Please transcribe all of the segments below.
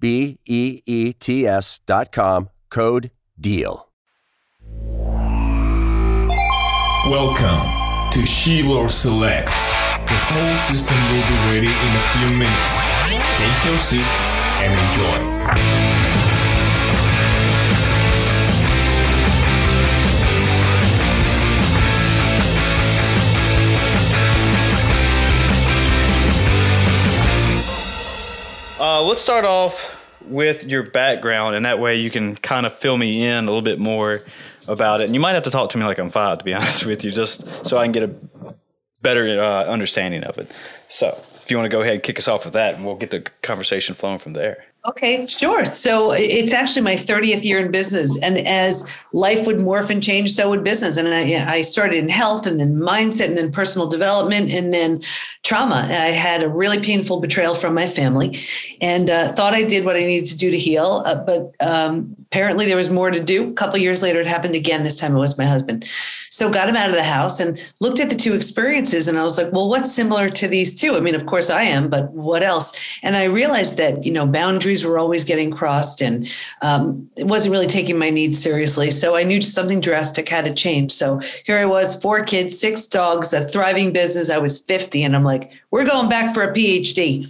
B E E T com, code DEAL. Welcome to Sheila Selects. The whole system will be ready in a few minutes. Take your seat and enjoy. Let's start off with your background, and that way you can kind of fill me in a little bit more about it. And you might have to talk to me like I'm five, to be honest with you, just so I can get a better uh, understanding of it. So, if you want to go ahead and kick us off with that, and we'll get the conversation flowing from there. Okay, sure. So it's actually my 30th year in business. And as life would morph and change, so would business. And I, I started in health and then mindset and then personal development and then trauma. I had a really painful betrayal from my family and uh, thought I did what I needed to do to heal. Uh, but um, apparently there was more to do. A couple years later, it happened again. This time it was my husband. So got him out of the house and looked at the two experiences. And I was like, well, what's similar to these two? I mean, of course I am, but what else? And I realized that, you know, boundaries were always getting crossed and um, it wasn't really taking my needs seriously. So I knew something drastic had to change. So here I was, four kids, six dogs, a thriving business. I was 50 and I'm like, we're going back for a PhD.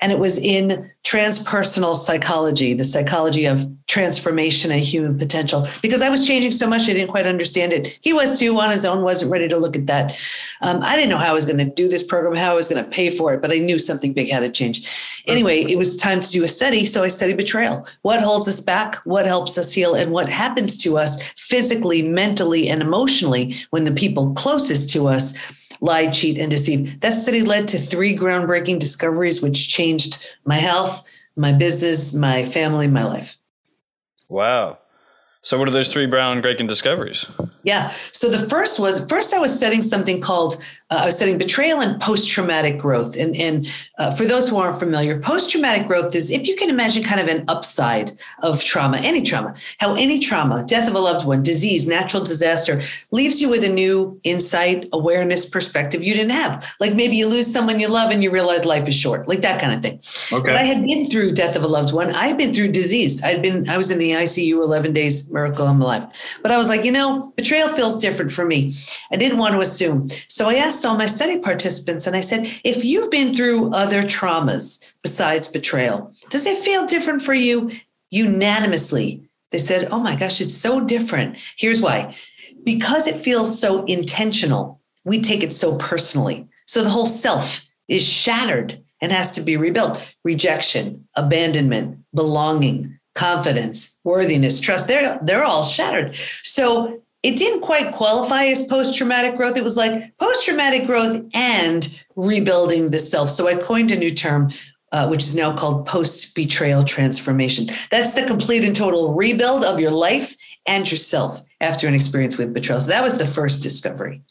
And it was in transpersonal psychology, the psychology of transformation and human potential, because I was changing so much, I didn't quite understand it. He was too on his own, wasn't ready to look at that. Um, I didn't know how I was going to do this program, how I was going to pay for it, but I knew something big had to change. Anyway, it was time to do a study. So I studied betrayal. What holds us back? What helps us heal? And what happens to us physically, mentally, and emotionally when the people closest to us lie, cheat, and deceive. That study led to three groundbreaking discoveries, which changed my health, my business, my family, my life. Wow. So, what are those three brown breaking discoveries? Yeah. So the first was first I was setting something called uh, I was studying betrayal and post traumatic growth. And and uh, for those who aren't familiar, post traumatic growth is if you can imagine kind of an upside of trauma, any trauma, how any trauma, death of a loved one, disease, natural disaster, leaves you with a new insight, awareness, perspective you didn't have. Like maybe you lose someone you love and you realize life is short, like that kind of thing. Okay. But I had been through death of a loved one. I had been through disease. I'd been I was in the ICU 11 days, miracle I'm alive. But I was like, you know, betrayal betrayal feels different for me. I didn't want to assume. So I asked all my study participants and I said, if you've been through other traumas besides betrayal, does it feel different for you? Unanimously, they said, oh my gosh, it's so different. Here's why because it feels so intentional, we take it so personally. So the whole self is shattered and has to be rebuilt. Rejection, abandonment, belonging, confidence, worthiness, trust, they're, they're all shattered. So it didn't quite qualify as post traumatic growth. It was like post traumatic growth and rebuilding the self. So I coined a new term, uh, which is now called post betrayal transformation. That's the complete and total rebuild of your life and yourself after an experience with betrayal. So that was the first discovery.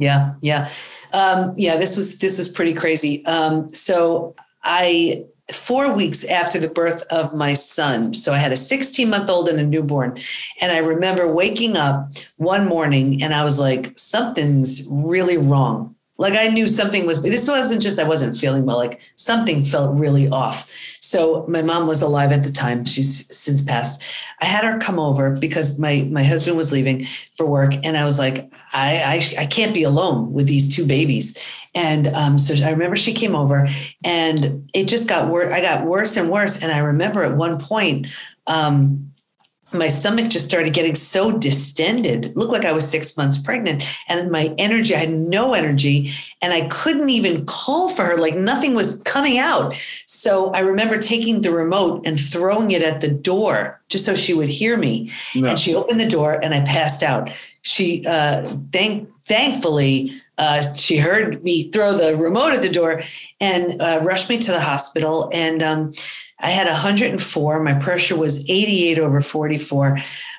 Yeah, yeah, um, yeah. This was this was pretty crazy. Um, so I four weeks after the birth of my son. So I had a 16 month old and a newborn. And I remember waking up one morning and I was like, something's really wrong. Like I knew something was, this wasn't just I wasn't feeling well, like something felt really off. So my mom was alive at the time. She's since passed. I had her come over because my my husband was leaving for work, and I was like, I I, I can't be alone with these two babies. And um, so I remember she came over, and it just got worse. I got worse and worse. And I remember at one point, um, my stomach just started getting so distended. It looked like i was six months pregnant and my energy i had no energy and i couldn't even call for her like nothing was coming out. So i remember taking the remote and throwing it at the door just so she would hear me. No. and she opened the door and i passed out. She uh thank thankfully uh, she heard me throw the remote at the door and uh, rushed me to the hospital and um, I had 104. My pressure was 88 over 44.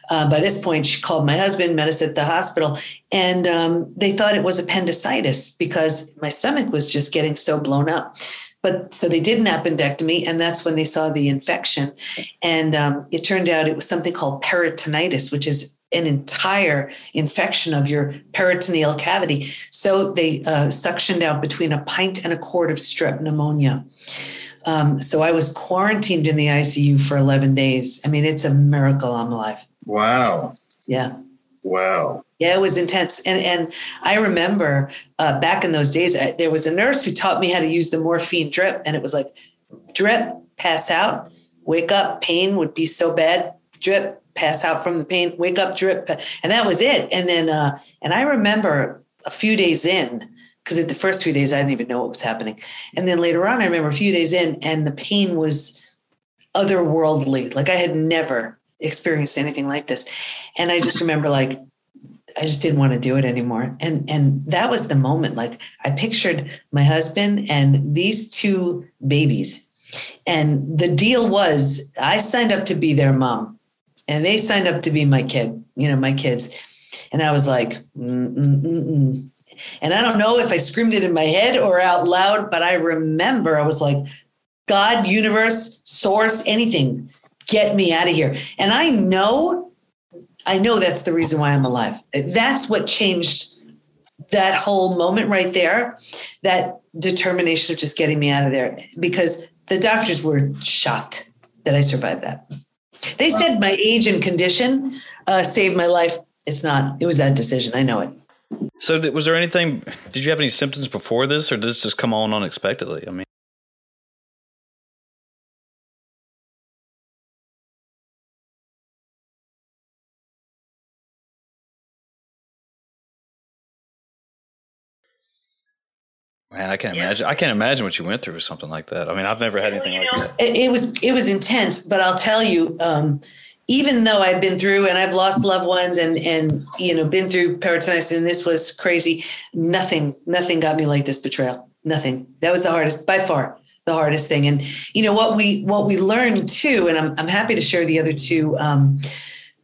Uh, by this point, she called my husband, met us at the hospital, and um, they thought it was appendicitis because my stomach was just getting so blown up. But so they did an appendectomy, and that's when they saw the infection. And um, it turned out it was something called peritonitis, which is an entire infection of your peritoneal cavity. So they uh, suctioned out between a pint and a quart of strep pneumonia. Um, so I was quarantined in the ICU for 11 days. I mean, it's a miracle I'm alive. Wow. Yeah. Wow. Yeah, it was intense. And and I remember uh, back in those days, I, there was a nurse who taught me how to use the morphine drip, and it was like drip, pass out, wake up, pain would be so bad, drip, pass out from the pain, wake up, drip, and that was it. And then uh, and I remember a few days in, because at the first few days I didn't even know what was happening. And then later on, I remember a few days in, and the pain was otherworldly. Like I had never experienced anything like this. And I just remember like I just didn't want to do it anymore. And and that was the moment. Like I pictured my husband and these two babies. And the deal was I signed up to be their mom. And they signed up to be my kid, you know, my kids. And I was like, mm, mm, mm, and I don't know if I screamed it in my head or out loud, but I remember I was like, God, universe, source, anything, get me out of here. And I know, I know that's the reason why I'm alive. That's what changed that whole moment right there, that determination of just getting me out of there, because the doctors were shocked that I survived that. They said my age and condition uh, saved my life. It's not. It was that decision. I know it. So, was there anything? Did you have any symptoms before this, or did this just come on unexpectedly? I mean, Man, I can't imagine. I can't imagine what you went through with something like that. I mean, I've never had anything like that. It, it was it was intense, but I'll tell you, um, even though I've been through and I've lost loved ones and and you know been through peritonitis and this was crazy, nothing nothing got me like this betrayal. Nothing. That was the hardest by far the hardest thing. And you know what we what we learned too, and I'm I'm happy to share the other two um,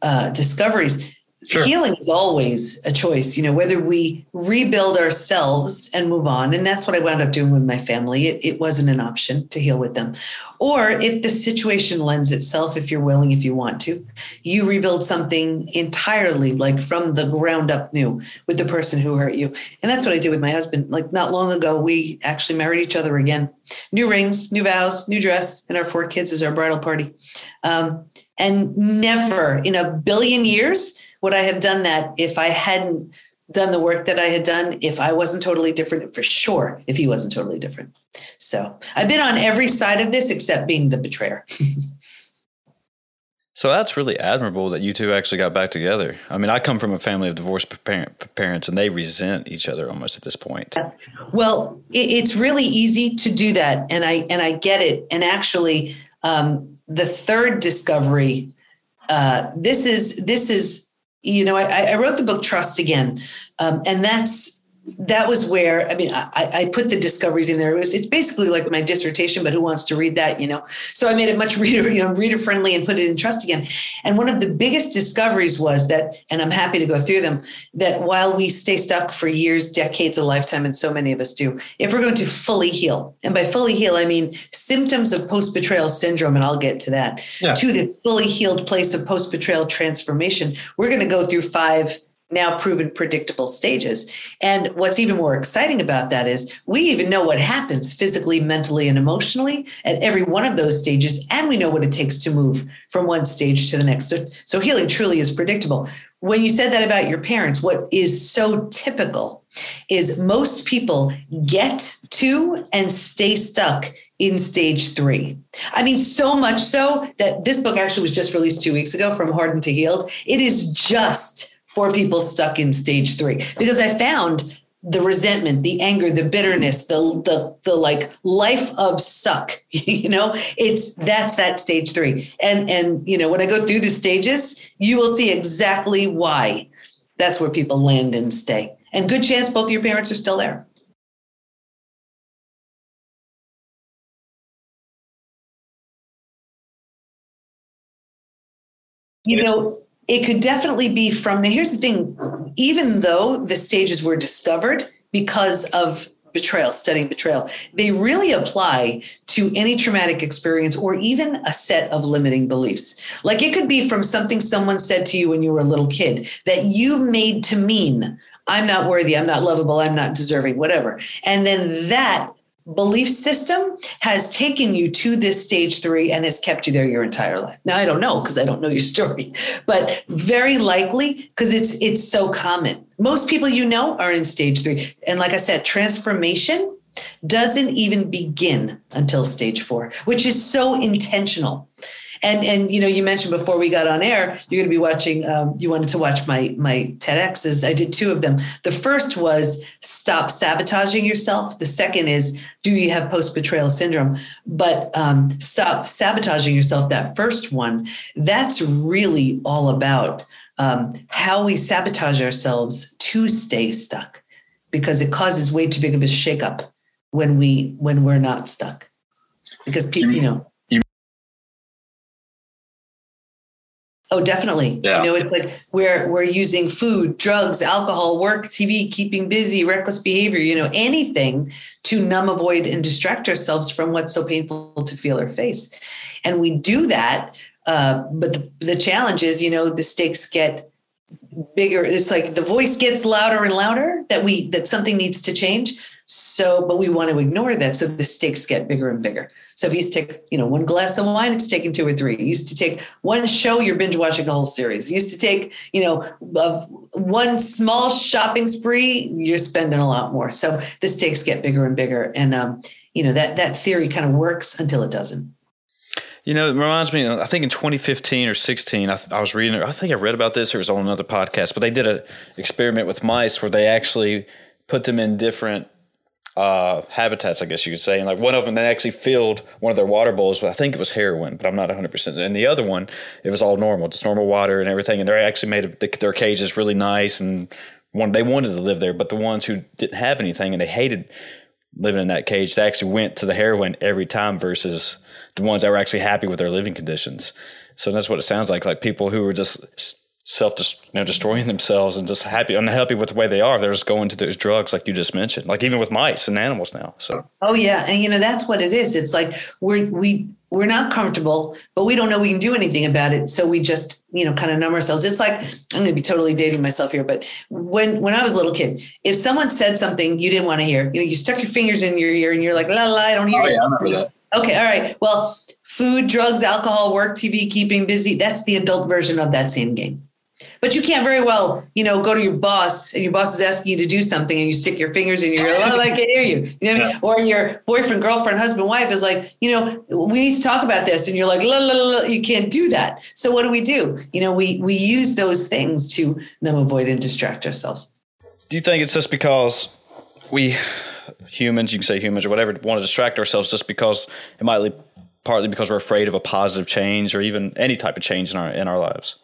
uh, discoveries Sure. Healing is always a choice, you know, whether we rebuild ourselves and move on. And that's what I wound up doing with my family. It, it wasn't an option to heal with them. Or if the situation lends itself, if you're willing, if you want to, you rebuild something entirely like from the ground up new with the person who hurt you. And that's what I did with my husband. Like not long ago, we actually married each other again. New rings, new vows, new dress, and our four kids as our bridal party. Um, and never in a billion years would I have done that if I hadn't done the work that I had done, if I wasn't totally different, for sure, if he wasn't totally different. So I've been on every side of this except being the betrayer. so that's really admirable that you two actually got back together. I mean, I come from a family of divorced parent, parents, and they resent each other almost at this point. Well, it, it's really easy to do that, and I and I get it. And actually, um, the third discovery, uh, this is this is you know, I, I, wrote the book Trust Again, um, and that's that was where I mean I, I, put the discoveries in there. It was it's basically like my dissertation, but who wants to read that, you know? So I made it much reader, you know, reader friendly and put it in trust again. And one of the biggest discoveries was that, and I'm happy to go through them, that while we stay stuck for years, decades, a lifetime, and so many of us do, if we're going to fully heal, and by fully heal, I mean symptoms of post-betrayal syndrome, and I'll get to that, yeah. to the fully healed place of post-betrayal transformation, we're going to go through five now proven predictable stages. And what's even more exciting about that is we even know what happens physically, mentally, and emotionally at every one of those stages. And we know what it takes to move from one stage to the next. So, so healing truly is predictable. When you said that about your parents, what is so typical is most people get to and stay stuck in stage three. I mean, so much so that this book actually was just released two weeks ago from Hardened to Healed. It is just for people stuck in stage three because I found the resentment, the anger, the bitterness, the the the like life of suck. you know, it's that's that stage three. And and you know, when I go through the stages, you will see exactly why. That's where people land and stay. And good chance both your parents are still there. You know, it could definitely be from now here's the thing. Even though the stages were discovered because of betrayal studying betrayal they really apply to any traumatic experience or even a set of limiting beliefs. Like it could be from something someone said to you when you were a little kid that you made to mean i'm not worthy i'm not lovable i'm not deserving whatever. And then that belief system has taken you to this stage three and has kept you there your entire life. Now i don't know because i don't know your story but very likely because it's it's so common. Most people you know are in stage three. And like i said transformation doesn't even begin until stage four which is so intentional and and you know, you mentioned before we got on air, you're going to be watching. Um, you wanted to watch my my TEDx's. I did two of them. The first was stop sabotaging yourself. The second is do you have post betrayal syndrome? But um, stop sabotaging yourself. That first one, that's really all about um, how we sabotage ourselves to stay stuck, because it causes way too big of a shakeup when we when we're not stuck. Because people, you know Oh, definitely. Yeah. You know, it's like we're we're using food, drugs, alcohol, work, TV, keeping busy, reckless behavior, you know, anything to numb, avoid, and distract ourselves from what's so painful to feel or face. And we do that. Uh, but the, the challenge is, you know, the stakes get bigger. It's like the voice gets louder and louder that we that something needs to change. So, but we want to ignore that. So the stakes get bigger and bigger. So if you take, you know, one glass of wine, it's taking two or three. You used to take one show, you're binge watching a whole series. You used to take, you know, one small shopping spree, you're spending a lot more. So the stakes get bigger and bigger. And, um, you know, that, that theory kind of works until it doesn't. You know, it reminds me. I think in 2015 or 16, I, I was reading. I think I read about this, it was on another podcast. But they did an experiment with mice where they actually put them in different uh, habitats, I guess you could say. And like one of them, they actually filled one of their water bowls with, I think it was heroin, but I'm not 100%. And the other one, it was all normal, just normal water and everything. And they actually made their cages really nice and one, they wanted to live there. But the ones who didn't have anything and they hated living in that cage, they actually went to the heroin every time versus the ones that were actually happy with their living conditions. So that's what it sounds like. Like people who were just self you know destroying themselves and just happy unhappy with the way they are they're just going to those drugs like you just mentioned like even with mice and animals now so. Oh yeah and you know that's what it is it's like we're we we're not comfortable but we don't know we can do anything about it so we just you know kind of numb ourselves. It's like i'm going to be totally dating myself here but when when i was a little kid if someone said something you didn't want to hear you know you stuck your fingers in your ear and you're like la la i don't hear oh, yeah, I remember that. okay all right well food drugs alcohol work tv keeping busy that's the adult version of that same game but you can't very well, you know, go to your boss and your boss is asking you to do something and you stick your fingers in your ear, oh, I can't hear you. You know, yeah. or your boyfriend, girlfriend, husband, wife is like, you know, we need to talk about this. And you're like, la, la, la, you can't do that. So what do we do? You know, we we use those things to numb, avoid, and distract ourselves. Do you think it's just because we humans, you can say humans or whatever, want to distract ourselves just because it might be partly because we're afraid of a positive change or even any type of change in our in our lives?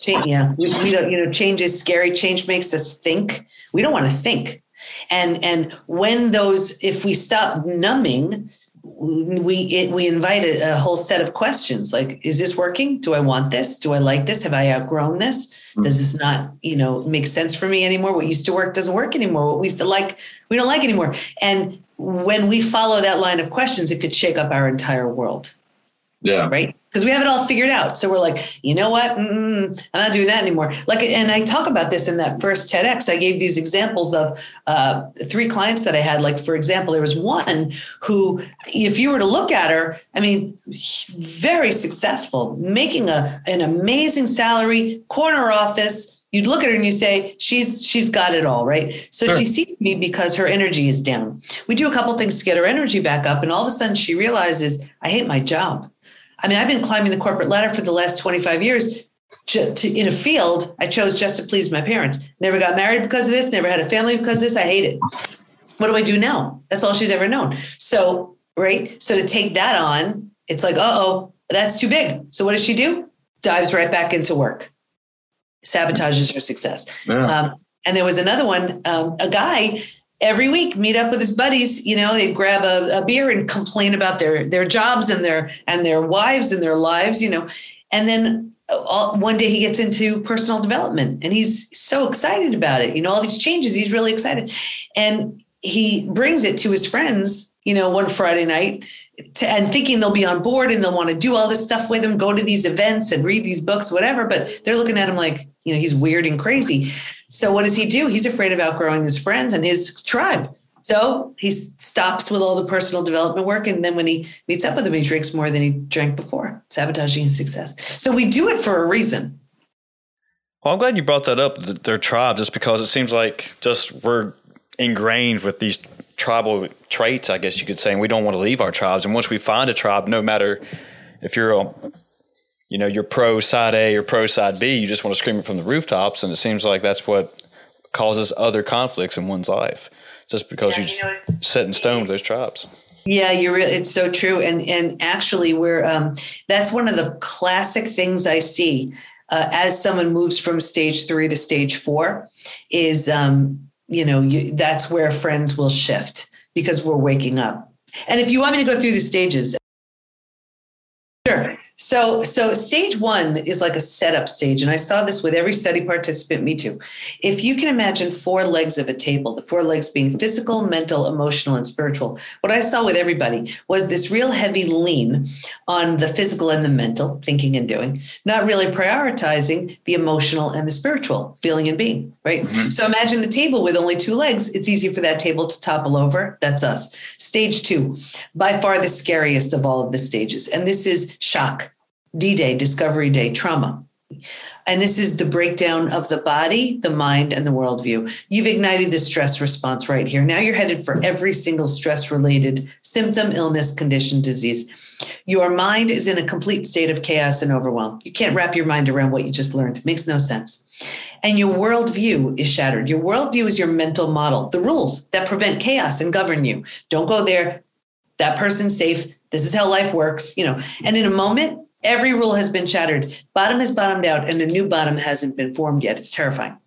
Change, yeah, we, we don't. You know, change is scary. Change makes us think. We don't want to think. And and when those, if we stop numbing, we it, we invite a, whole set of questions like is this working do i want this do i like this have i outgrown this mm-hmm. does this not you know make sense for me anymore what used to work doesn't work anymore what we used to like we don't like anymore and when we follow that line of questions it could shake up our entire world yeah right because we have it all figured out. So we're like, you know what? Mm-mm, I'm not doing that anymore. Like, and I talk about this in that first TEDx. I gave these examples of uh, three clients that I had. Like, for example, there was one who, if you were to look at her, I mean, very successful, making a an amazing salary, corner office. You'd look at her and you say, she's she's got it all, right? So sure. she sees me because her energy is down. We do a couple things to get her energy back up, and all of a sudden she realizes, I hate my job. I mean, I've been climbing the corporate ladder for the last 25 years to, in a field I chose just to please my parents. Never got married because of this, never had a family because of this. I hate it. What do I do now? That's all she's ever known. So, right. So to take that on, it's like, uh oh, that's too big. So what does she do? Dives right back into work, sabotages her success. Yeah. Um, and there was another one, um, a guy every week meet up with his buddies you know they'd grab a, a, beer and complain about their their jobs and their and their wives and their lives you know. And then uh, all, one day he gets into personal development and he's so excited about it you know all these changes he's really excited. And he brings it to his friends you know one friday night to, and thinking they'll be on board and they'll want to do all this stuff with him go to these events and read these books whatever but they're looking at him like you know he's weird and crazy so what does he do? He's afraid of outgrowing his friends and his tribe. So he stops with all the personal development work. And then when he meets up with them, he drinks more than he drank before, sabotaging his success. So we do it for a reason. Well, I'm glad you brought that up, their tribe, just because it seems like just we're ingrained with these tribal traits, I guess you could say, and we don't want to leave our tribes. And once we find a tribe, no matter if you're a you know, you're pro side A or pro side B, you just want to scream it from the rooftops. And it seems like that's what causes other conflicts in one's life, just because yeah, you, know, set in stone with those tribes. Yeah, you're. It's so true, and and actually, we're um, that's one of the classic things I see uh, as someone moves from stage three to stage four, is um, you know you, that's where friends will shift because we're waking up. And if you want me to go through the stages. So, so stage one is like a setup stage. And I saw this with every study participant, me too. If you can imagine four legs of a table, the four legs being physical, mental, emotional, and spiritual, what I saw with everybody was this real heavy lean on the physical and the mental, thinking and doing, not really prioritizing the emotional and the spiritual, feeling and being, right? Mm-hmm. So imagine a table with only two legs. It's easy for that table to topple over. That's us. Stage two, by far the scariest of all of the stages. And this is shock D Day, Discovery Day, trauma. And this is the breakdown of the body, the mind, and the worldview. You've ignited the stress response right here. Now you're headed for every single stress related symptom, illness, condition, disease. Your mind is in a complete state of chaos and overwhelm. You can't wrap your mind around what you just learned, it makes no sense. And your worldview is shattered. Your worldview is your mental model, the rules that prevent chaos and govern you. Don't go there. That person's safe. This is how life works, you know. And in a moment, Every rule has been shattered. Bottom has bottomed out, and a new bottom hasn't been formed yet. It's terrifying.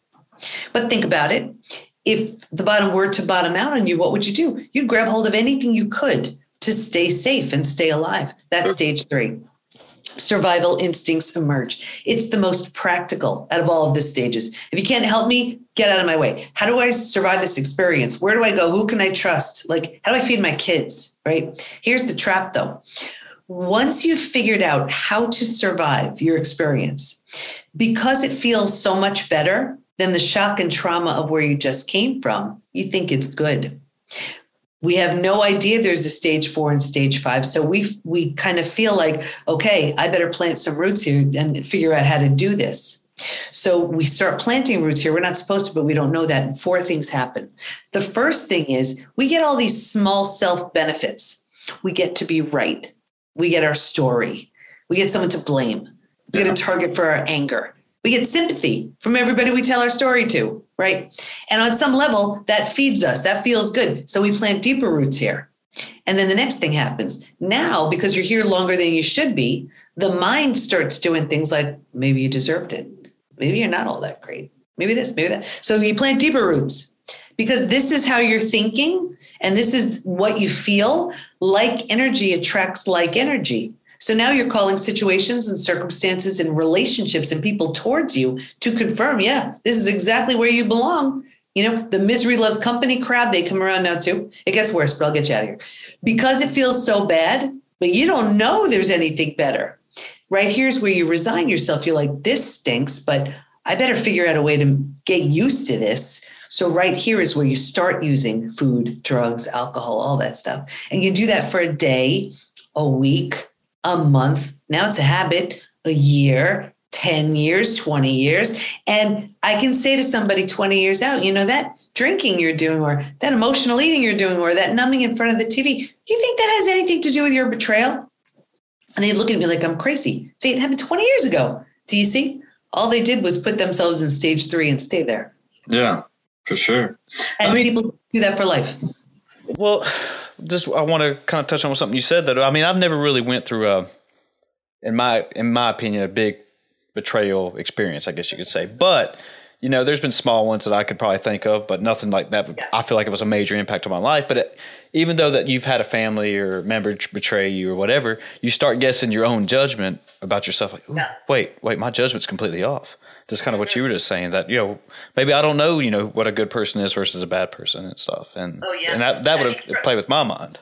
But think about it. If the bottom were to bottom out on you, what would you do? You'd grab hold of anything you could to stay safe and stay alive. That's stage three. Survival instincts emerge. It's the most practical out of all of the stages. If you can't help me, get out of my way. How do I survive this experience? Where do I go? Who can I trust? Like, how do I feed my kids? Right? Here's the trap though once you've figured out how to survive your experience, because it feels so much better than the shock and trauma of where you just came from, you think it's good. We have no idea there's a stage four and stage five. So we we kind of feel like, okay, I better plant some roots here and figure out how to do this. So we start planting roots here. We're not supposed to, but we don't know that. And four things happen. The first thing is we get all these small self benefits. We get to be right we get our story. We get someone to blame. We yeah. get a target for our anger. We get sympathy from everybody we tell our story to, right? And on some level, that feeds us. That feels good. So we plant deeper roots here. And then the next thing happens. Now, because you're here longer than you should be, the mind starts doing things like maybe you deserved it. Maybe you're not all that great. Maybe this, maybe that. So you plant deeper roots. because this is how you're thinking and this is what you feel. Like energy attracts like energy. So now you're calling situations and circumstances and relationships and people towards you to confirm, yeah, this is exactly where you belong. You know, the misery loves company crowd, they come around now too. It gets worse, but I'll get you out of here. Because it feels so bad, but you don't know there's anything better. Right here's where you resign yourself. You're like, this stinks, but I better figure out a way to get used to this. So, right here is where you start using food, drugs, alcohol, all that stuff. And you do that for a day, a week, a month. Now it's a habit, a year, 10 years, 20 years. And I can say to somebody 20 years out, you know, that drinking you're doing, or that emotional eating you're doing, or that numbing in front of the TV, you think that has anything to do with your betrayal? And they look at me like I'm crazy. See, it happened 20 years ago. Do you see? All they did was put themselves in stage three and stay there. Yeah, for sure. And I mean, people do that for life. Well, just I want to kind of touch on something you said that I mean I've never really went through a, in my in my opinion, a big betrayal experience. I guess you could say, but you know, there's been small ones that I could probably think of, but nothing like that. Yeah. I feel like it was a major impact on my life. But it, even though that you've had a family or member betray you or whatever, you start guessing your own judgment about yourself. Like, yeah. wait, wait, my judgment's completely off. That's kind of what you mm-hmm. were just saying. That you know, maybe I don't know, you know, what a good person is versus a bad person and stuff. And oh, yeah. and that that would have played with my mind.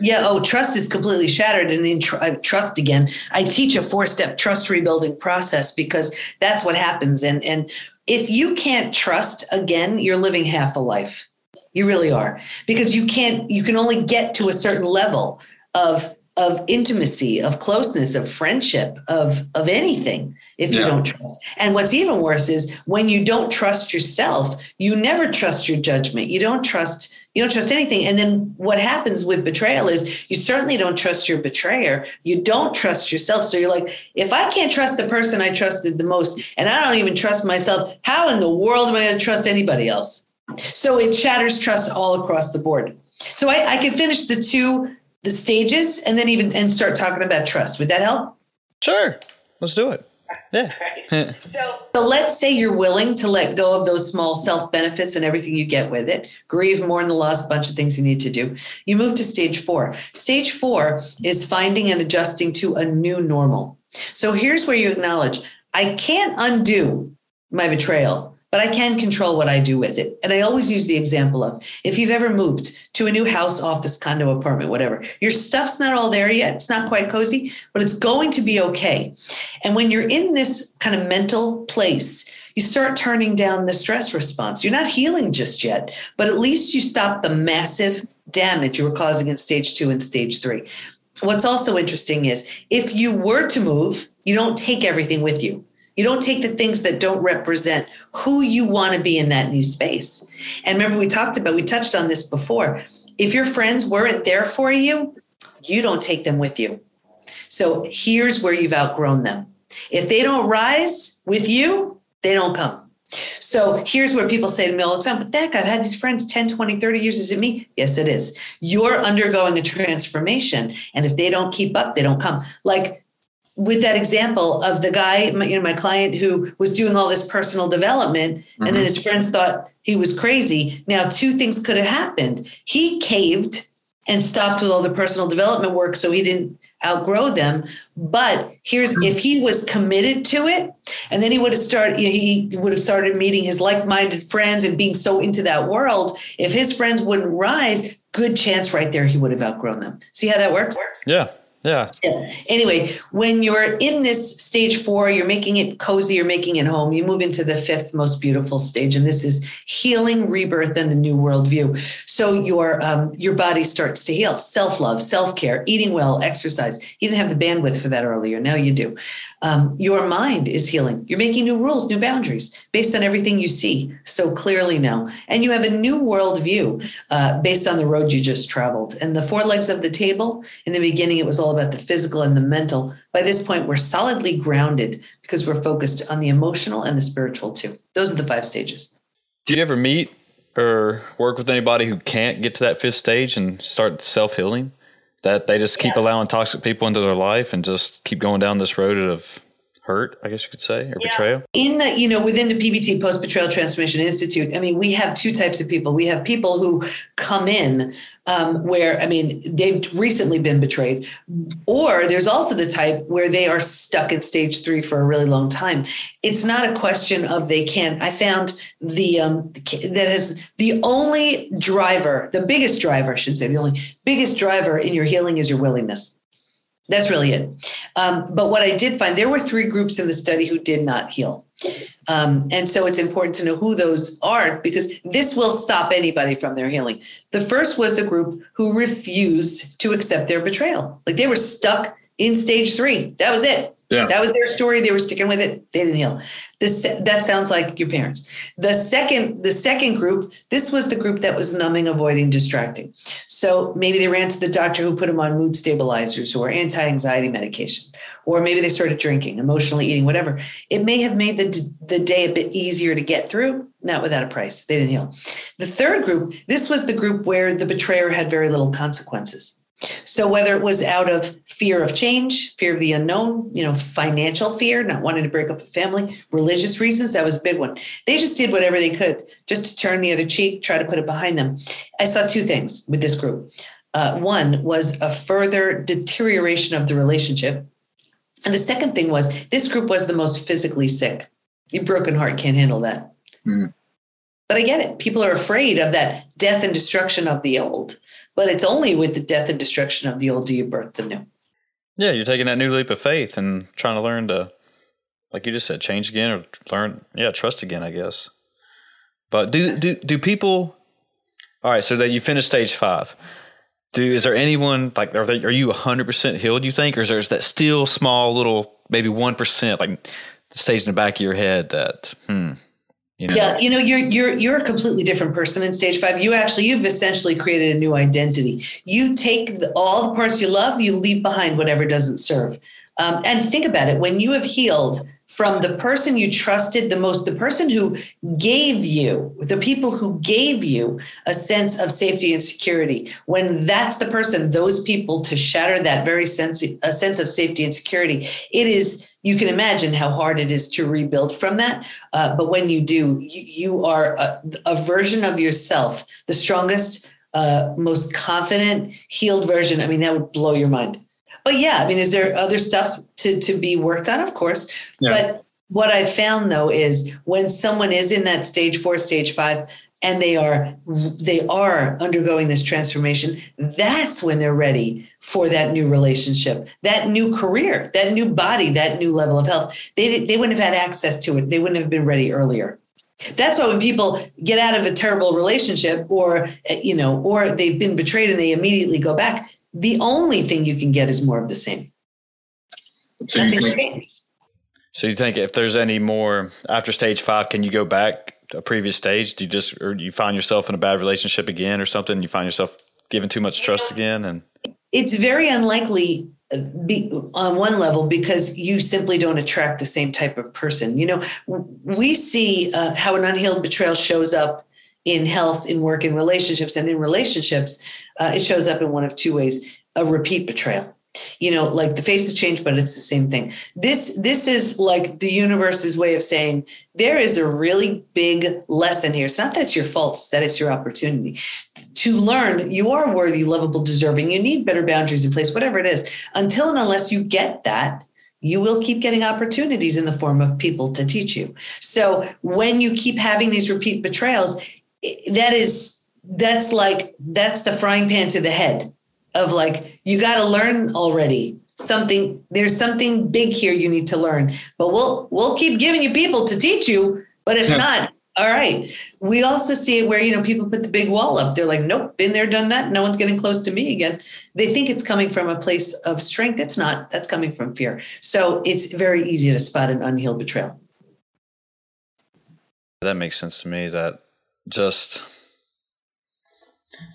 Yeah. Oh, trust is completely shattered. And in tr- uh, trust again, I teach a four step trust rebuilding process because that's what happens. And and if you can't trust again, you're living half a life. You really are because you can't, you can only get to a certain level of of intimacy, of closeness, of friendship, of of anything if you don't trust. And what's even worse is when you don't trust yourself, you never trust your judgment. You don't trust you don't trust anything. And then what happens with betrayal is you certainly don't trust your betrayer. You don't trust yourself. So you're like, if I can't trust the person I trusted the most, and I don't even trust myself, how in the world am I going to trust anybody else? So it shatters trust all across the board. So I, I can finish the two the stages and then even and start talking about trust. Would that help? Sure. Let's do it. Yeah. so, so let's say you're willing to let go of those small self benefits and everything you get with it, grieve, mourn the loss, a bunch of things you need to do. You move to stage four. Stage four is finding and adjusting to a new normal. So here's where you acknowledge I can't undo my betrayal but I can control what I do with it. And I always use the example of if you've ever moved to a new house, office, condo, apartment, whatever, your stuff's not all there yet. It's not quite cozy, but it's going to be okay. And when you're in this kind of mental place, you start turning down the stress response. You're not healing just yet, but at least you stop the massive damage you were causing in stage two and stage three. What's also interesting is if you were to move, you don't take everything with you. You don't take the things that don't represent who you want to be in that new space. And remember, we talked about, we touched on this before. If your friends weren't there for you, you don't take them with you. So here's where you've outgrown them. If they don't rise with you, they don't come. So here's where people say to me all the time, but Deb, I've had these friends 10, 20, 30 years. Is it me? Yes, it is. You're undergoing a transformation. And if they don't keep up, they don't come. Like with that example of the guy, you know, my client who was doing all this personal development, mm-hmm. and then mm-hmm. his friends thought he was crazy. Now, two things could have happened. He caved and stopped with all the personal development work, so he didn't outgrow them. But here's if he was committed to it, and then he would have started, you know, he would have started meeting his like-minded friends and being so into that world. If his friends wouldn't rise, good chance right there he would have outgrown them. See how that works? Yeah. Yeah. yeah. Anyway, when you're in this stage four, you're making it cozy, you're making it home, you move into the fifth most beautiful stage. And this is healing, rebirth, and a new worldview. So your um, your body starts to heal. Self-love, self-care, eating well, exercise. You didn't have the bandwidth for that earlier. Now you do. Um, your mind is healing. You're making new rules, new boundaries based on everything you see so clearly now. And you have a new worldview uh, based on the road you just traveled. And the four legs of the table, in the beginning, it was all about the physical and the mental. By this point, we're solidly grounded because we're focused on the emotional and the spiritual too. Those are the five stages. Do you ever meet or work with anybody who can't get to that fifth stage and start self healing? That they just keep yeah. allowing toxic people into their life and just keep going down this road of hurt, I guess you could say, or yeah. betrayal? In the, you know, within the PBT Post Betrayal Transformation Institute, I mean, we have two types of people. We have people who come in um, where, I mean, they've recently been betrayed, or there's also the type where they are stuck in stage three for a really long time. It's not a question of they can't. I found the, um, that has the only driver, the biggest driver, I should say, the only biggest driver in your healing is your willingness that's really it. Um, but what I did find, there were three groups in the study who did not heal. Um, and so it's important to know who those are because this will stop anybody from their healing. The first was the group who refused to accept their betrayal. Like they were stuck in stage three. That was it. Yeah. That was their story. They were sticking with it. They didn't heal. This that sounds like your parents. The second, the second group, this was the group that was numbing, avoiding, distracting. So maybe they ran to the doctor who put them on mood stabilizers or anti-anxiety medication, or maybe they started drinking, emotionally eating, whatever. It may have made the the day a bit easier to get through, not without a price. They didn't heal. The third group, this was the group where the betrayer had very little consequences. So whether it was out of fear of change, fear of the unknown, you know, financial fear, not wanting to break up a family, religious reasons, that was a big one. They just did whatever they could just to turn the other cheek, try to put it behind them. I saw two things with this group. Uh, one was a further deterioration of the relationship. And the second thing was this group was the most physically sick. Your broken heart can't handle that. Mm. But I get it. People are afraid of that death and destruction of the old. But it's only with the death and destruction of the old do you birth the new. Yeah, you're taking that new leap of faith and trying to learn to, like you just said, change again or learn, yeah, trust again, I guess. But do yes. do do people? All right, so that you finished stage five. Do is there anyone like are they, are you hundred percent healed? You think, or is there that still small little maybe one percent like stays in the back of your head that hmm you know? Yeah, you know, you're you're you're a completely different person in stage five. You actually you've essentially created a new identity. You take the, all the parts you love, you leave behind whatever doesn't serve. Um, and think about it: when you have healed from the person you trusted the most, the person who gave you, the people who gave you a sense of safety and security, when that's the person, those people to shatter that very sense, a sense of safety and security, it is you can imagine how hard it is to rebuild from that. Uh, but when you do, you, you are a, a, version of yourself, the strongest, uh, most confident, healed version. I mean, that would blow your mind. But yeah, I mean, is there other stuff to, to be worked on? Of course. Yeah. But what I found though is when someone is in that stage four, stage five, and they are they are undergoing this transformation that's when they're ready for that new relationship that new career that new body that new level of health they, they wouldn't have had access to it they wouldn't have been ready earlier that's why when people get out of a terrible relationship or you know or they've been betrayed and they immediately go back the only thing you can get is more of the same so Nothing's changed so you think if there's any more after stage five can you go back to a previous stage? Do you just or you find yourself in a bad relationship again or something? You find yourself giving too much trust again and it's very unlikely be, on one level because you simply don't attract the same type of person. You know, we see uh, how an unhealed betrayal shows up in health, in work, in relationships, and in relationships, uh, it shows up in one of two ways: a repeat betrayal. You know like the faces change but it's the same thing. This this is like the universe's way of saying there is a really big lesson here. It's not that it's your fault it's that it's your opportunity. To learn you are worthy lovable deserving. You need better boundaries in place whatever it is. Until and unless you get that you will keep getting opportunities in the form of people to teach you. So when you keep having these repeat betrayals that is that's like that's the frying pan to the head of like you got to learn already something there's something big here you need to learn. But we'll we'll keep giving you people to teach you but if yeah. not all right. We also see it where you know people put the big wall up. They're like nope been there done that. No one's getting close to me again. They think it's coming from a place of strength. It's not. That's coming from fear. So it's very easy to spot an unhealed betrayal. That makes sense to me that just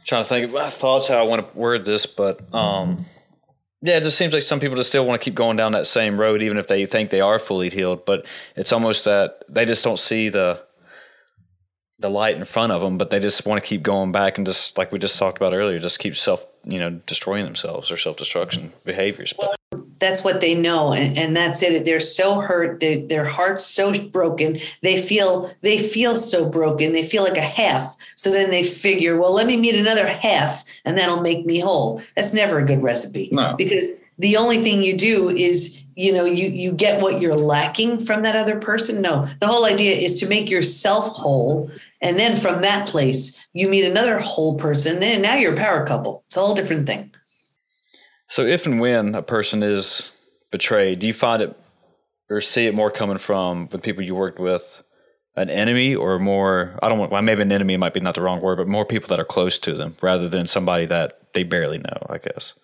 trying to think of my thoughts how I want to word this, but um, yeah, it just seems like some people just still want to keep going down that same road, even if they think they are fully healed. But it's almost that they just don't see the the light in front of them, but they just want to keep going back and just like we just talked about earlier, just keep self you know destroying themselves or self destruction behaviors. But that's what they know and, and that's it. They're so hurt. They, their heart's so broken. They feel they feel so broken. They feel like a half. So then they figure well let me meet another half and that'll make me whole. That's never a good recipe. No. because the only thing you do is you know you you get what you're lacking from that other person. No. The whole idea is to make yourself whole and then from that place you meet another whole person then now you're a power couple. It's a whole different thing So if and when a person is betrayed, do you find it or see it more coming from the people you worked with, an enemy, or more? I don't want. Well, maybe an enemy might be not the wrong word, but more people that are close to them rather than somebody that they barely know. I guess.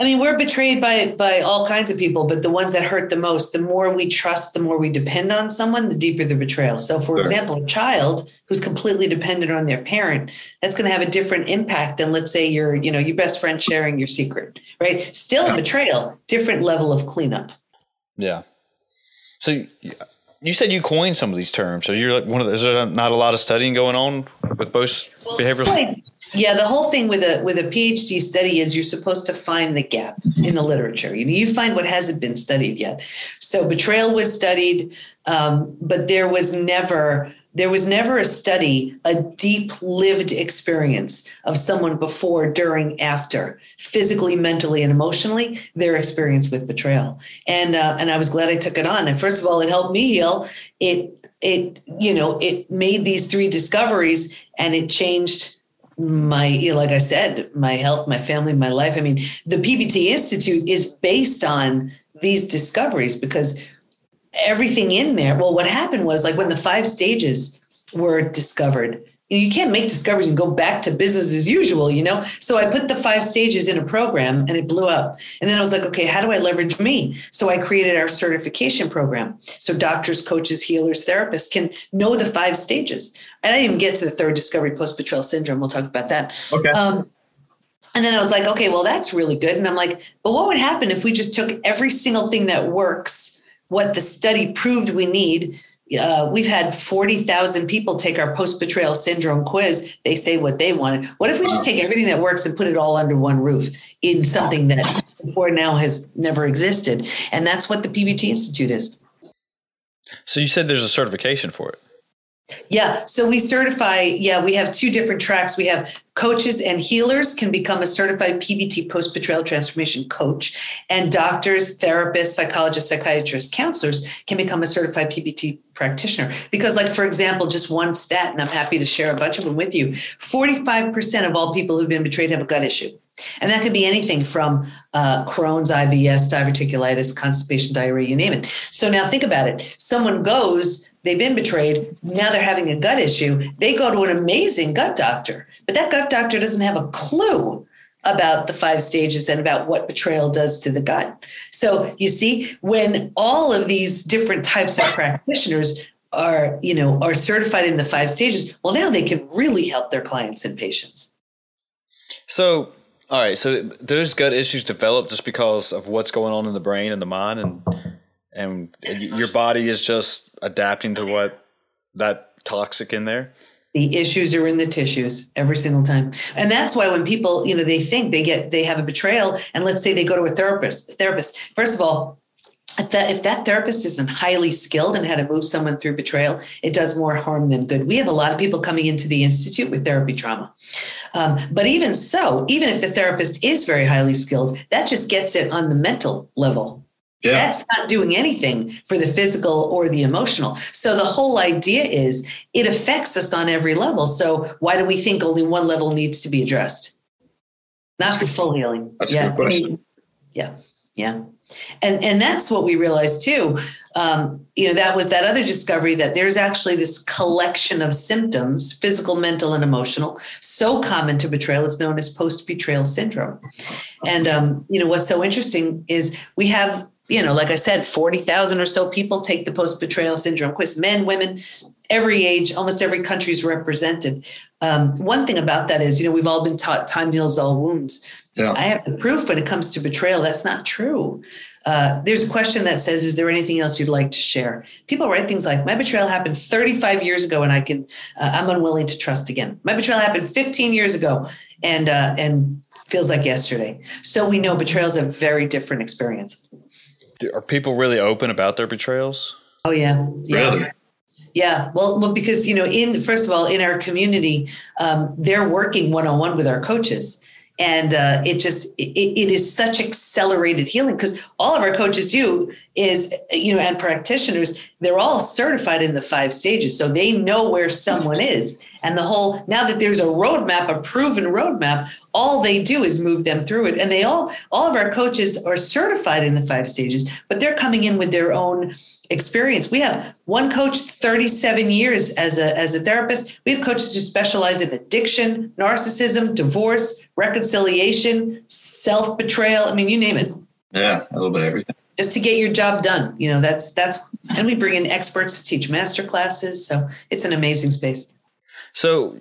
I mean, we're betrayed by by all kinds of people, but the ones that hurt the most, the more we trust, the more we depend on someone, the deeper the betrayal. So, for Sure. example, a child who's completely dependent on their parent, that's going to have a different impact than, let's say, your you know your best friend sharing your secret, right? Still a betrayal, different level of cleanup. Yeah. So you- you said you coined some of these terms. So you're like one of the, is there not a lot of studying going on with both behavioral? Right. Yeah, the whole thing with a with a PhD study is you're supposed to find the gap in the literature. You know, you find what hasn't been studied yet. So betrayal was studied, um, but there was never there was never a study, a deep lived experience of someone before, during, after, physically, mentally, and emotionally, their experience with betrayal. And uh, and I was glad I took it on. And first of all, it helped me heal. It it you know it made these three discoveries, and it changed my like i said my health my family my life. I mean the pbt institute is based on these discoveries because everything in there well what happened was like when the five stages were discovered you can't make discoveries and go back to business as usual you know so i put the five stages in a program and it blew up and then i was like okay how do i leverage me so i created our certification program so doctors coaches healers therapists can know the five stages and i didn't even get to the third discovery post betrayal syndrome we'll talk about that Okay. um, and then I was like, okay, well, that's really good. And I'm like, but what would happen if we just took every single thing that works, what the study proved we need? Uh, we've had 40,000 people take our post betrayal syndrome quiz. They say what they wanted. What if we just take everything that works and put it all under one roof in something that before now has never existed? And that's what the PBT Institute is. So you said there's a certification for it. Yeah. So we certify, yeah, we have two different tracks. We have coaches and healers can become a certified PBT post betrayal transformation coach, and doctors, therapists, psychologists, psychiatrists, counselors can become a certified PBT practitioner. Because, like, for example, just one stat, and I'm happy to share a bunch of them with you 45% of all people who've been betrayed have a gut issue. And that could be anything from uh, Crohn's, IBS, diverticulitis, constipation, diarrhea, you name it. So now think about it. Someone goes, they've been betrayed, now they're having a gut issue. They go to an amazing gut doctor, but that gut doctor doesn't have a clue about the five stages and about what betrayal does to the gut. So you see, when all of these different types of practitioners are, you know, are certified in the five stages, well, now they can really help their clients and patients. So, all right. So those gut issues develop just because of what's going on in the brain and the mind, and and your body is just adapting to what that toxic in there. The issues are in the tissues every single time. And that's why when people, you know, they think they get they have a betrayal and let's say they go to a therapist, therapist. First of all, if that, if that therapist isn't highly skilled in how to move someone through betrayal, it does more harm than good. We have a lot of people coming into the institute with therapy trauma. Um, but even so, even if the therapist is very highly skilled, that just gets it on the mental level. Yeah. That's not doing anything for the physical or the emotional. So the whole idea is it affects us on every level. So why do we think only one level needs to be addressed? Not for full healing. That's a yeah. good question. Yeah. Yeah. And and that's what we realized too. Um, you know, that was that other discovery that there's actually this collection of symptoms, physical, mental, and emotional, so common to betrayal. It's known as post-betrayal syndrome. And um, you know, what's so interesting is we have you know, like I said, 40,000 or so people take the post betrayal syndrome quiz men, women, every age, almost every country is represented. Um, one thing about that is, you know, we've all been taught time heals all wounds. Yeah. I have the proof when it comes to betrayal. That's not true. Uh, there's a question that says, "Is there anything else you'd like to share?" People write things like, "My betrayal happened 35 years ago, and I can, uh, I'm unwilling to trust again." My betrayal happened 15 years ago, and uh, and feels like yesterday. So we know betrayal is a very different experience. Are people really open about their betrayals? Oh yeah, yeah. Really? Yeah, well, well, because you know, in first of all, in our community, um, they're working one on one with our coaches, and uh, it just it, it is such accelerated healing because all of our coaches do is you know, and practitioners, they're all certified in the five stages, so they know where someone is, and the whole now that there's a roadmap, a proven roadmap, all they do is move them through it, and they all all of our coaches are certified in the five stages, but they're coming in with their own experience. We have one coach 37 years as a as a therapist. We have coaches who specialize in addiction, narcissism, divorce, reconciliation, self-betrayal. I mean, you name it. Yeah, a little bit of everything. Just to get your job done. You know, that's that's and we bring in experts to teach master classes. So it's an amazing space. So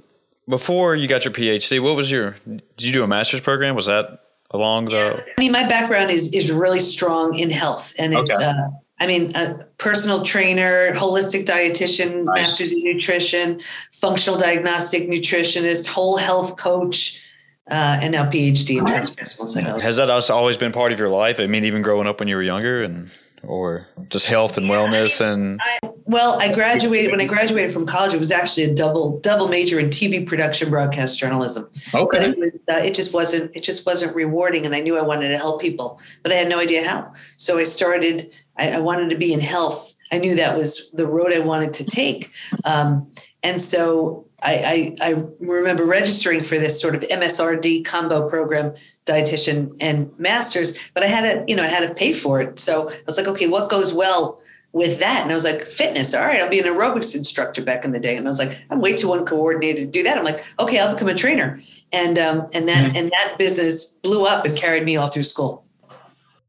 before you got your PhD, what was your did you do a master's program? Was that along the I mean, my background is is really strong in health and it's Okay. uh I mean, a personal trainer, holistic dietitian, Nice. master's in nutrition, functional diagnostic nutritionist, whole health coach, uh, and now PhD in transpersonal psychology. has that always been part of your life? I mean, even growing up when you were younger and or just health and wellness and Well, I graduated when I graduated from college. It was actually a double double major in TV production, broadcast journalism. Okay, But Okay. it, was, uh, it just wasn't it just wasn't rewarding, and I knew I wanted to help people, but I had no idea how. So I started. I, I wanted to be in health. I knew that was the road I wanted to take, um, and so I, I, I remember registering for this sort of MSRD combo program, dietitian and masters. But I had to, you know, I had to pay for it. So I was like, okay, what goes well with that? And I was like, fitness. All right, I'll be an aerobics instructor back in the day. And I was like, I'm way too uncoordinated to do that. I'm like, okay, I'll become a trainer. And um, and that and that business blew up and carried me all through school.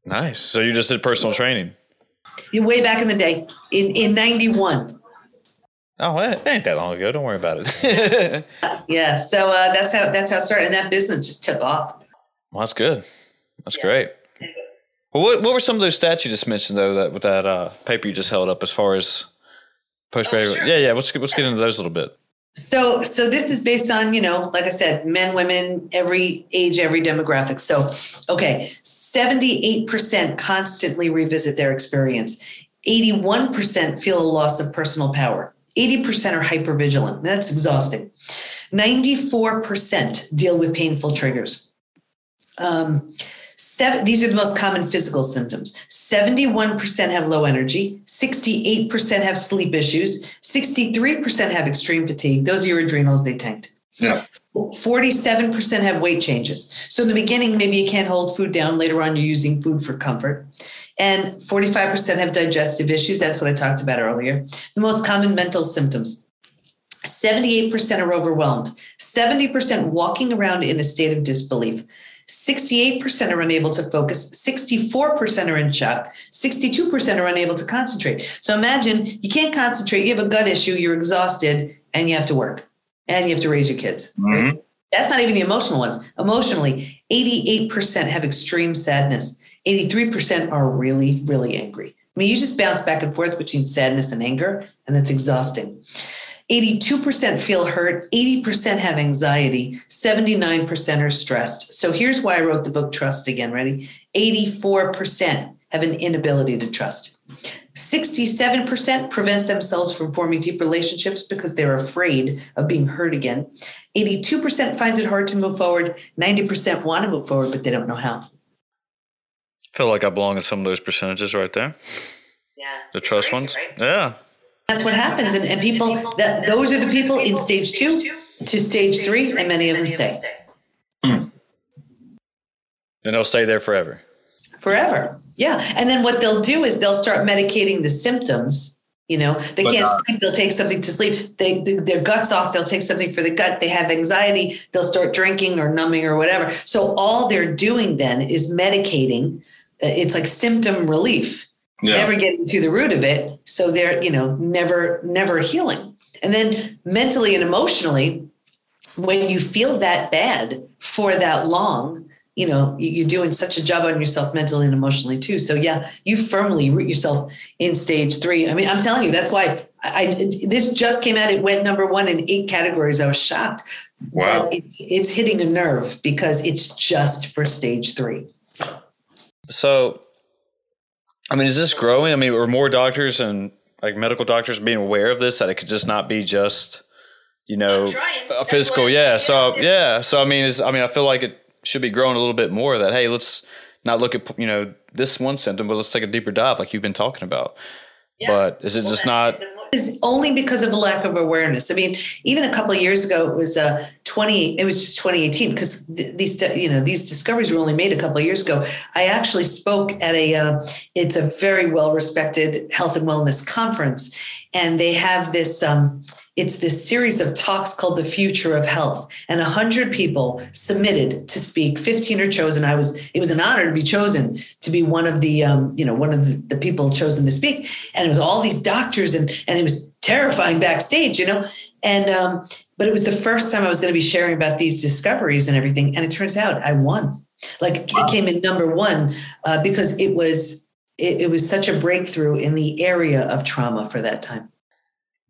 nice. So you just did personal training. You way back in the day, in in '91. Oh, it ain't that long ago. Don't worry about it. Yeah. So uh, that's how that's how it started, and that business just took off. well, that's good. That's great. Well, what, what were some of those stats you just mentioned though that with that uh, paper you just held up as far as postgraduate? sure. Yeah, yeah. Let's let's get into those a little bit. So, so this is based on, you know, like I said, men, women, every age, every demographic. So, okay, 78% constantly revisit their experience. 81% feel a loss of personal power. 80% are hypervigilant. That's exhausting. 94% deal with painful triggers. Um, seven, these are the most common physical symptoms. 71% have low energy, 68% have sleep issues, 63% have extreme fatigue. Those are your adrenals, they tanked. Yeah. 47% have weight changes. So in the beginning, maybe you can't hold food down. Later on, you're using food for comfort. And 45% have digestive issues. That's what I talked about earlier. The most common mental symptoms 78% are overwhelmed, 70% walking around in a state of disbelief. 68% are unable to focus, 64% are in shock, 62% are unable to concentrate. So imagine you can't concentrate, you have a gut issue, you're exhausted, and you have to work and you have to raise your kids. Mhm. That's not even the emotional ones. Emotionally, 88% have extreme sadness, 83% are really, really angry. I mean, you just bounce back and forth between sadness and anger, and that's exhausting. 82% feel hurt, 80% have anxiety, 79% are stressed. So here's why I wrote the book Trust Again. Ready? 84% have an inability to trust. 67% prevent themselves from forming deep relationships because they're afraid of being hurt again. 82% find it hard to move forward. 90% want to move forward, but they don't know how. Feel like I belong in some of those percentages right there. Yeah. The trust ones. Yeah. That's what happens. And, and people, that, those are the people in stage two to stage three, and many of them stay And they'll stay there forever. forever. Yeah. And then what they'll do is they'll start medicating the symptoms. You know, they But, can't uh, sleep. They'll take something to sleep. They, they their guts off. They'll take something for the gut. They have anxiety. They'll start drinking or numbing or whatever. So all they're doing then is medicating. It's like symptom relief. Yeah. never getting to the root of it so they're you know never never healing and then mentally and emotionally when you feel that bad for that long you know you- you're doing such a job on yourself mentally and emotionally too so yeah you firmly root yourself in stage three i mean i'm telling you that's why i, I this just came out it went number one in eight categories i was shocked Wow. it, it's hitting a nerve because it's just for stage three So I mean, is this growing? I mean, are more doctors and like medical doctors being aware of this that it could just not be just you know a physical? Yeah. So yeah. So I mean, is I mean, I feel like it should be growing a little bit more. That hey, let's not look at you know this one symptom, but let's take a deeper dive, like you've been talking about. But is it just not? only because of a lack of awareness. I mean, even a couple of years ago, it was uh, 20, it was just 2018 because th- these, you know, these discoveries were only made a couple of years ago. I actually spoke at a, uh, it's a very well respected health and wellness conference. And they have this, um, it's this series of talks called the future of health and 100 people submitted to speak 15 are chosen i was it was an honor to be chosen to be one of the um, you know one of the, the, people chosen to speak and it was all these doctors and and it was terrifying backstage you know and um, but it was the first time i was going to be sharing about these discoveries and everything and it turns out i won like it came in number one uh, because it was it, it was such a breakthrough in the area of trauma for that time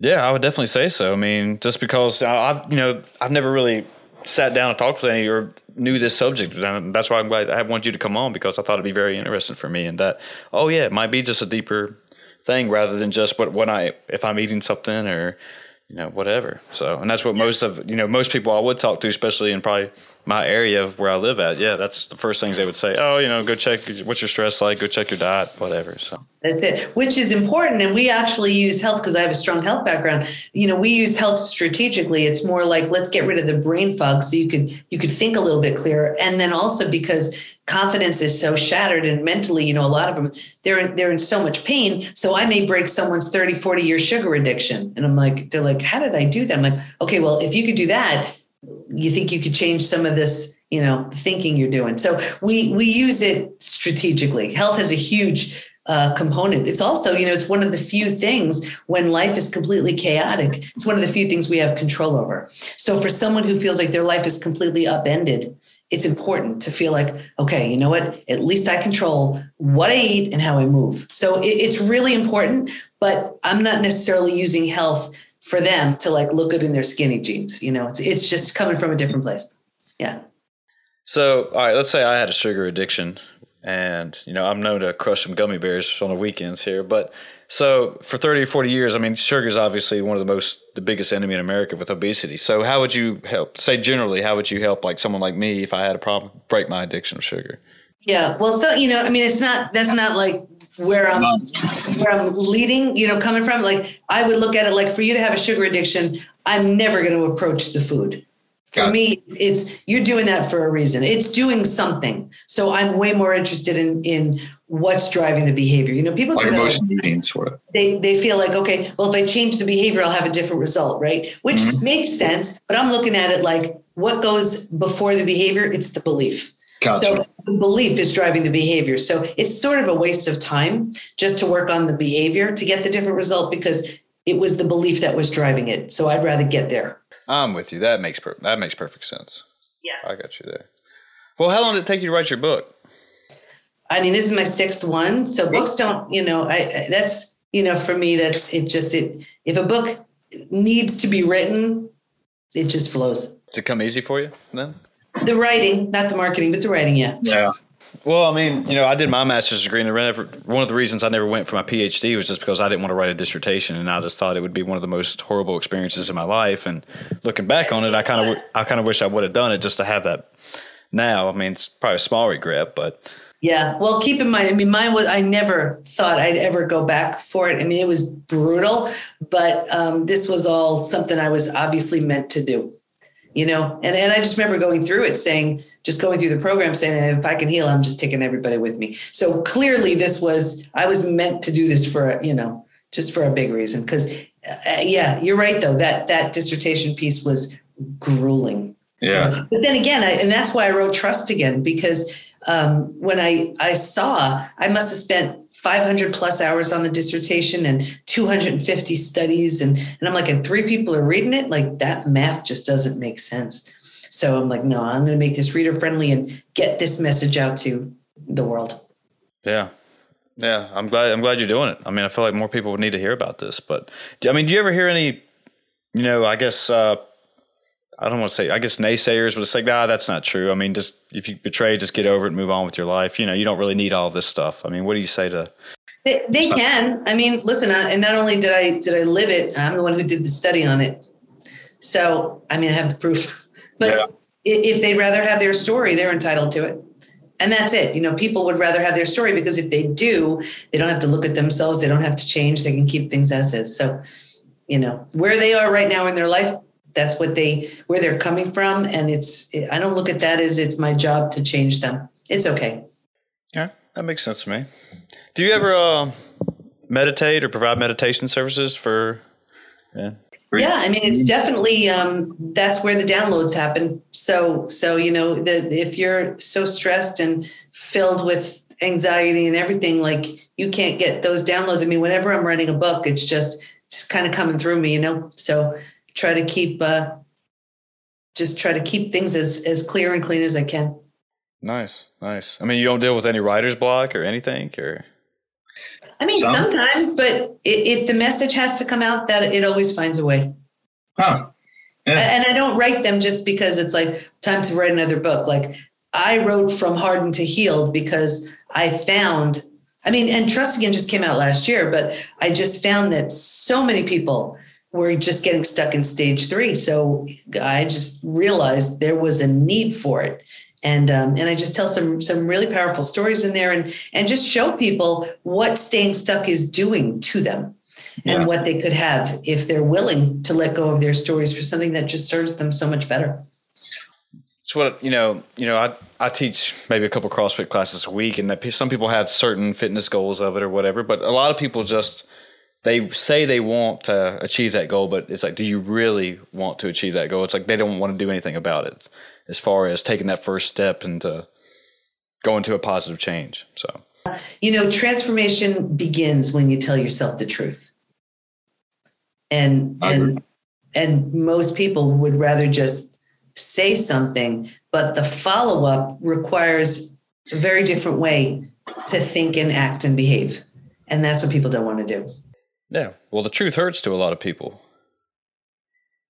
yeah, I would definitely say so. I mean, just because I've you know I've never really sat down and talked with any or knew this subject. And that's why I'm glad I wanted you to come on because I thought it'd be very interesting for me. And that, oh yeah, it might be just a deeper thing rather than just what when I if I'm eating something or you know whatever. So and that's what most of you know most people I would talk to, especially in probably my area of where I live at. Yeah, that's the first things they would say. Oh, you know, go check what's your stress like. Go check your diet, whatever. So that's it, which is important. And we actually use health because I have a strong health background. You know, we use health strategically. It's more like let's get rid of the brain fog so you could you could think a little bit clearer. And then also because confidence is so shattered and mentally, you know, a lot of them they're they're in so much pain. So I may break someone's 30, 40 year sugar addiction. And I'm like, they're like, how did I do that? I'm like, okay, well, if you could do that, you think you could change some of this you know thinking you're doing so we we use it strategically health has a huge uh, component. It's also, you know, it's one of the few things when life is completely chaotic. It's one of the few things we have control over. So for someone who feels like their life is completely upended, it's important to feel like, okay, you know what? At least I control what I eat and how I move. So it, it's really important, but I'm not necessarily using health for them to like look good in their skinny jeans. You know, it's it's just coming from a different place. Yeah. So, all right, let's say I had a sugar addiction and you know i'm known to crush some gummy bears on the weekends here but so for 30 or 40 years i mean sugar is obviously one of the most the biggest enemy in america with obesity so how would you help say generally how would you help like someone like me if i had a problem break my addiction of sugar yeah well so you know i mean it's not that's not like where i'm where i'm leading you know coming from like i would look at it like for you to have a sugar addiction i'm never going to approach the food for me, it's, it's, you're doing that for a reason. It's doing something. So I'm way more interested in in what's driving the behavior. You know, people do eating sort of. They they feel like okay, well, if I change the behavior, I'll have a different result, right? Which mm-hmm. makes sense. But I'm looking at it like what goes before the behavior. It's the belief. Gotcha. So the belief is driving the behavior. So it's sort of a waste of time just to work on the behavior to get the different result because it was the belief that was driving it. So I'd rather get there. I'm with you. That makes per- that makes perfect sense. Yeah, I got you there. Well, how long did it take you to write your book? I mean, this is my sixth one. So books don't, you know, I, I that's you know, for me, that's it. Just it. If a book needs to be written, it just flows. Does it come easy for you then? The writing, not the marketing, but the writing, yeah. Yeah. Well, I mean, you know, I did my master's degree, and one of the reasons I never went for my PhD was just because I didn't want to write a dissertation, and I just thought it would be one of the most horrible experiences in my life. And looking back on it, I kind of, I kind of wish I would have done it just to have that. Now, I mean, it's probably a small regret, but yeah. Well, keep in mind, I mean, mine was, I never thought I'd ever go back for it. I mean, it was brutal, but um, this was all something I was obviously meant to do you know? And, and i just remember going through it saying just going through the program saying if i can heal i'm just taking everybody with me. So clearly this was i was meant to do this for you know just for a big reason. Because uh, yeah you're right though that that dissertation piece was grueling. Yeah. But then again I, and that's why i wrote trust again because um, when i i saw i must have spent 500 plus hours on the dissertation and 250 studies. And and I'm like and three people are reading it like that math just doesn't make sense. So I'm like no I'm going to make this reader friendly and get this message out to the world. Yeah. Yeah I'm glad I'm glad you're doing it. I mean I feel like more people would need to hear about this but I mean do you ever hear any you know I guess uh I don't want to say, I guess naysayers would say, nah, that's not true. I mean, just if you betray, just get over it and move on with your life. You know, you don't really need all this stuff. I mean, what do you say to? They, they can. I mean, listen, I, and not only did I did I live it, I'm the one who did the study on it. So I mean, I have the proof. But Yeah. if they'd rather have their story, they're entitled to it. And that's it. You know, people would rather have their story because if they do, they don't have to look at themselves. They don't have to change. They can keep things as is. So, you know, where they are right now in their life, that's what they where they're coming from. And it's I don't look at that as it's my job to change them. It's okay. Yeah, that makes sense to me. Do you ever uh, meditate or provide meditation services for? Yeah. Yeah, I mean, it's definitely um, that's where the downloads happen. So, so you know, the, if you're so stressed and filled with anxiety and everything, like you can't get those downloads. I mean, whenever I'm writing a book, it's just it's kind of coming through me, you know. So, try to keep uh, just try to keep things as as clear and clean as I can. Nice, nice. I mean, you don't deal with any writer's block or anything, or I mean, Sounds- sometimes, but i- if the message has to come out, that it always finds a way. Huh. Yeah. and I don't write them just because it's like time to write another book. Like I wrote from hardened to healed because I found, I mean, and Trust Again just came out last year, but I just found that so many people were just getting stuck in stage three. So I just realized there was a need for it. And um, and I just tell some some really powerful stories in there and and just show people what staying stuck is doing to them and what they could have if they're willing to let go of their stories for something that just serves them so much better. it's what you know. You know, I I teach maybe a couple CrossFit classes a week, and that some people have certain fitness goals of it or whatever, but a lot of people just they say they want to achieve that goal, but it's like, do you really want to achieve that goal? It's like they don't want to do anything about it, as far as taking that first step into uh, going to a positive change. So You know, transformation begins when you tell yourself the truth. And and and most people would rather just say something, but the follow-up requires a very different way to think and act and behave. And that's what people don't want to do. Yeah, well, the truth hurts to a lot of people.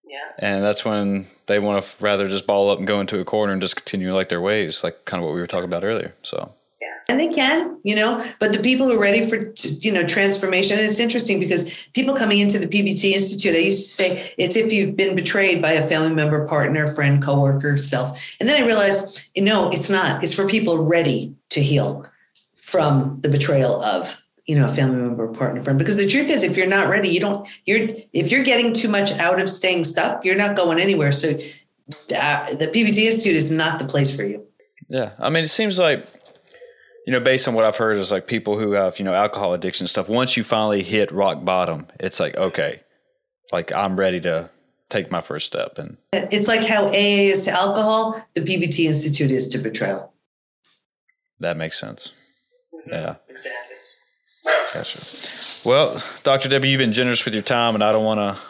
Yeah. And that's when they want to rather just ball up and go into a corner and just continue like their ways, like kind of what we were talking about earlier. So Yeah. and they can you know but the people who are ready for you know transformation and it's interesting because people coming into the pbt institute i used to say it's if you've been betrayed by a family member partner friend coworker self and then i realized you know it's not it's for people ready to heal from the betrayal of you know a family member or partner friend because the truth is if you're not ready you don't you're if you're getting too much out of staying stuck you're not going anywhere so uh, the pbt institute is not the place for you Yeah, I mean, it seems like you know, based on what I've heard, is like people who have you know alcohol addiction and stuff. Once you finally hit rock bottom, it's like okay, like I'm ready to take my first step, and It's like how AA is to alcohol, the PBT Institute is to betrayal. that makes sense. Yeah, Exactly. Gotcha. Well, Doctor Debi, you've been generous with your time, and I don't want to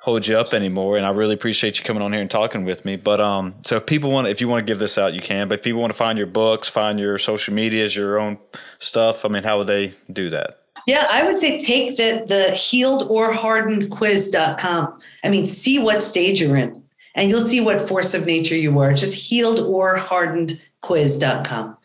hold you up anymore. And I really appreciate you coming on here and talking with me. But um, so if people want, if you want to give this out, you can. But if people want to find your books, find your social medias, your own stuff, I mean, how would they do that? Yeah, I would say take the the healed or hardened quiz.com. I mean, see what stage you're in, and you'll see what force of nature you are. Just healed or hardened quiz.com.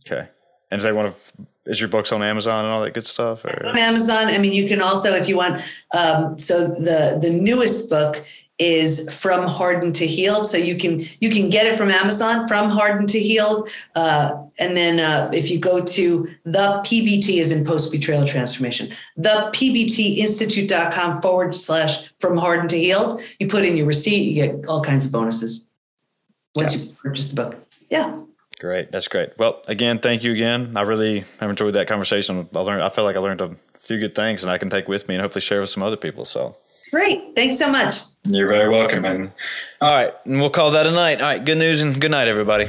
Okay. And if they want to, is your books on Amazon and all that good stuff? Or on Amazon. I mean, you can also, if you want, um, so the the newest book is From Hardened to Healed. So you can you can get it from Amazon, From Hardened to Healed, uh, and then uh, if you go to the PBT is in post betrayal transformation, the PBTinstitute.com forward slash From Hardened to Healed. You put in your receipt, you get all kinds of bonuses once you purchase the book. Yeah. Great, that's great. Well, again, thank you again. I really have enjoyed that conversation. I learned, I felt like I learned a few good things, and I can take with me and hopefully share with some other people. So, Great. Thanks so much. You're very welcome. And all right, and we'll call that a night. All right, good news and good night, everybody.